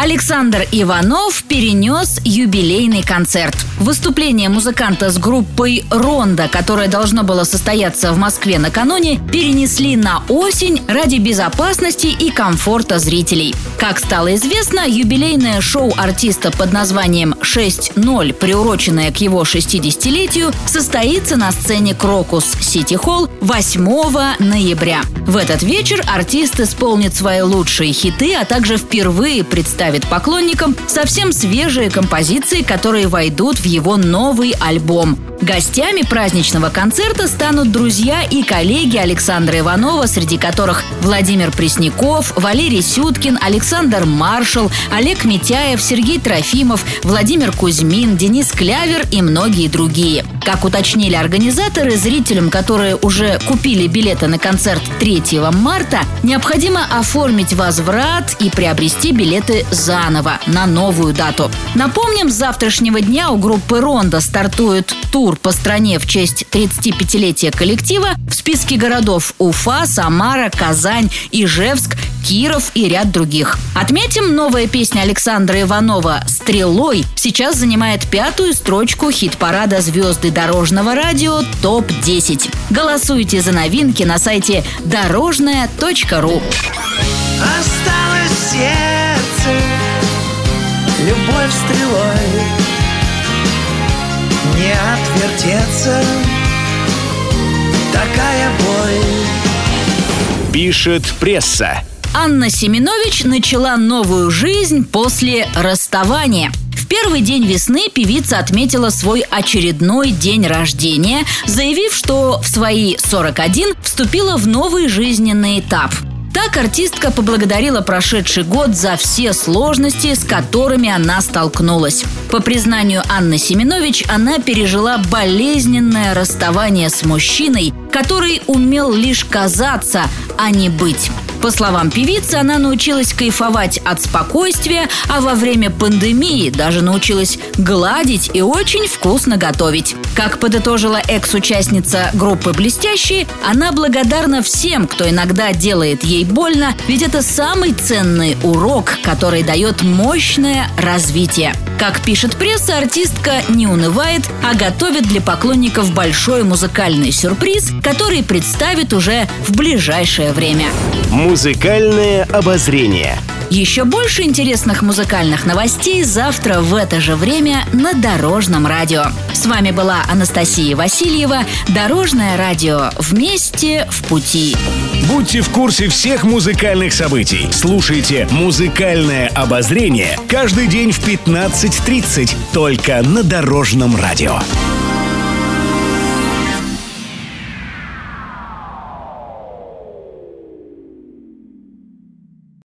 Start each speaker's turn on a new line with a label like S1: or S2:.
S1: Александр Иванов перенес юбилейный концерт. Выступление музыканта с группой «Ронда», которое должно было состояться в Москве накануне, перенесли на осень ради безопасности и комфорта зрителей. Как стало известно, юбилейное шоу артиста под названием «6.0», приуроченное к его 60-летию, состоится на сцене «Крокус Сити Холл» 8 ноября. В этот вечер артист исполнит свои лучшие хиты, а также впервые представит представит поклонникам совсем свежие композиции, которые войдут в его новый альбом. Гостями праздничного концерта станут друзья и коллеги Александра Иванова, среди которых Владимир Пресняков, Валерий Сюткин, Александр Маршал, Олег Митяев, Сергей Трофимов, Владимир Кузьмин, Денис Клявер и многие другие. Как уточнили организаторы, зрителям, которые уже купили билеты на концерт 3 марта, необходимо оформить возврат и приобрести билеты заново на новую дату. Напомним, с завтрашнего дня у группы «Ронда» стартует тур по стране в честь 35-летия коллектива в списке городов Уфа, Самара, Казань, Ижевск, Киров и ряд других. Отметим, новая песня Александра Иванова «Стрелой» сейчас занимает пятую строчку хит-парада «Звезды дорожного радио» ТОП-10. Голосуйте за новинки на сайте дорожная.ру.
S2: Осталось сердце, любовь стрелой, не отвертеться, такая боль.
S3: Пишет пресса.
S1: Анна Семенович начала новую жизнь после расставания. В первый день весны певица отметила свой очередной день рождения, заявив, что в свои 41 вступила в новый жизненный этап – так артистка поблагодарила прошедший год за все сложности, с которыми она столкнулась. По признанию Анны Семенович, она пережила болезненное расставание с мужчиной, который умел лишь казаться, а не быть. По словам певицы, она научилась кайфовать от спокойствия, а во время пандемии даже научилась гладить и очень вкусно готовить. Как подытожила экс-участница группы «Блестящие», она благодарна всем, кто иногда делает ей больно, ведь это самый ценный урок, который дает мощное развитие. Как пишет пресса, артистка не унывает, а готовит для поклонников большой музыкальный сюрприз, который представит уже в ближайшее время.
S3: Музыкальное обозрение.
S1: Еще больше интересных музыкальных новостей завтра в это же время на Дорожном радио. С вами была Анастасия Васильева. Дорожное радио. Вместе в пути.
S3: Будьте в курсе всех музыкальных событий. Слушайте «Музыкальное обозрение» каждый день в 15.30 только на Дорожном радио.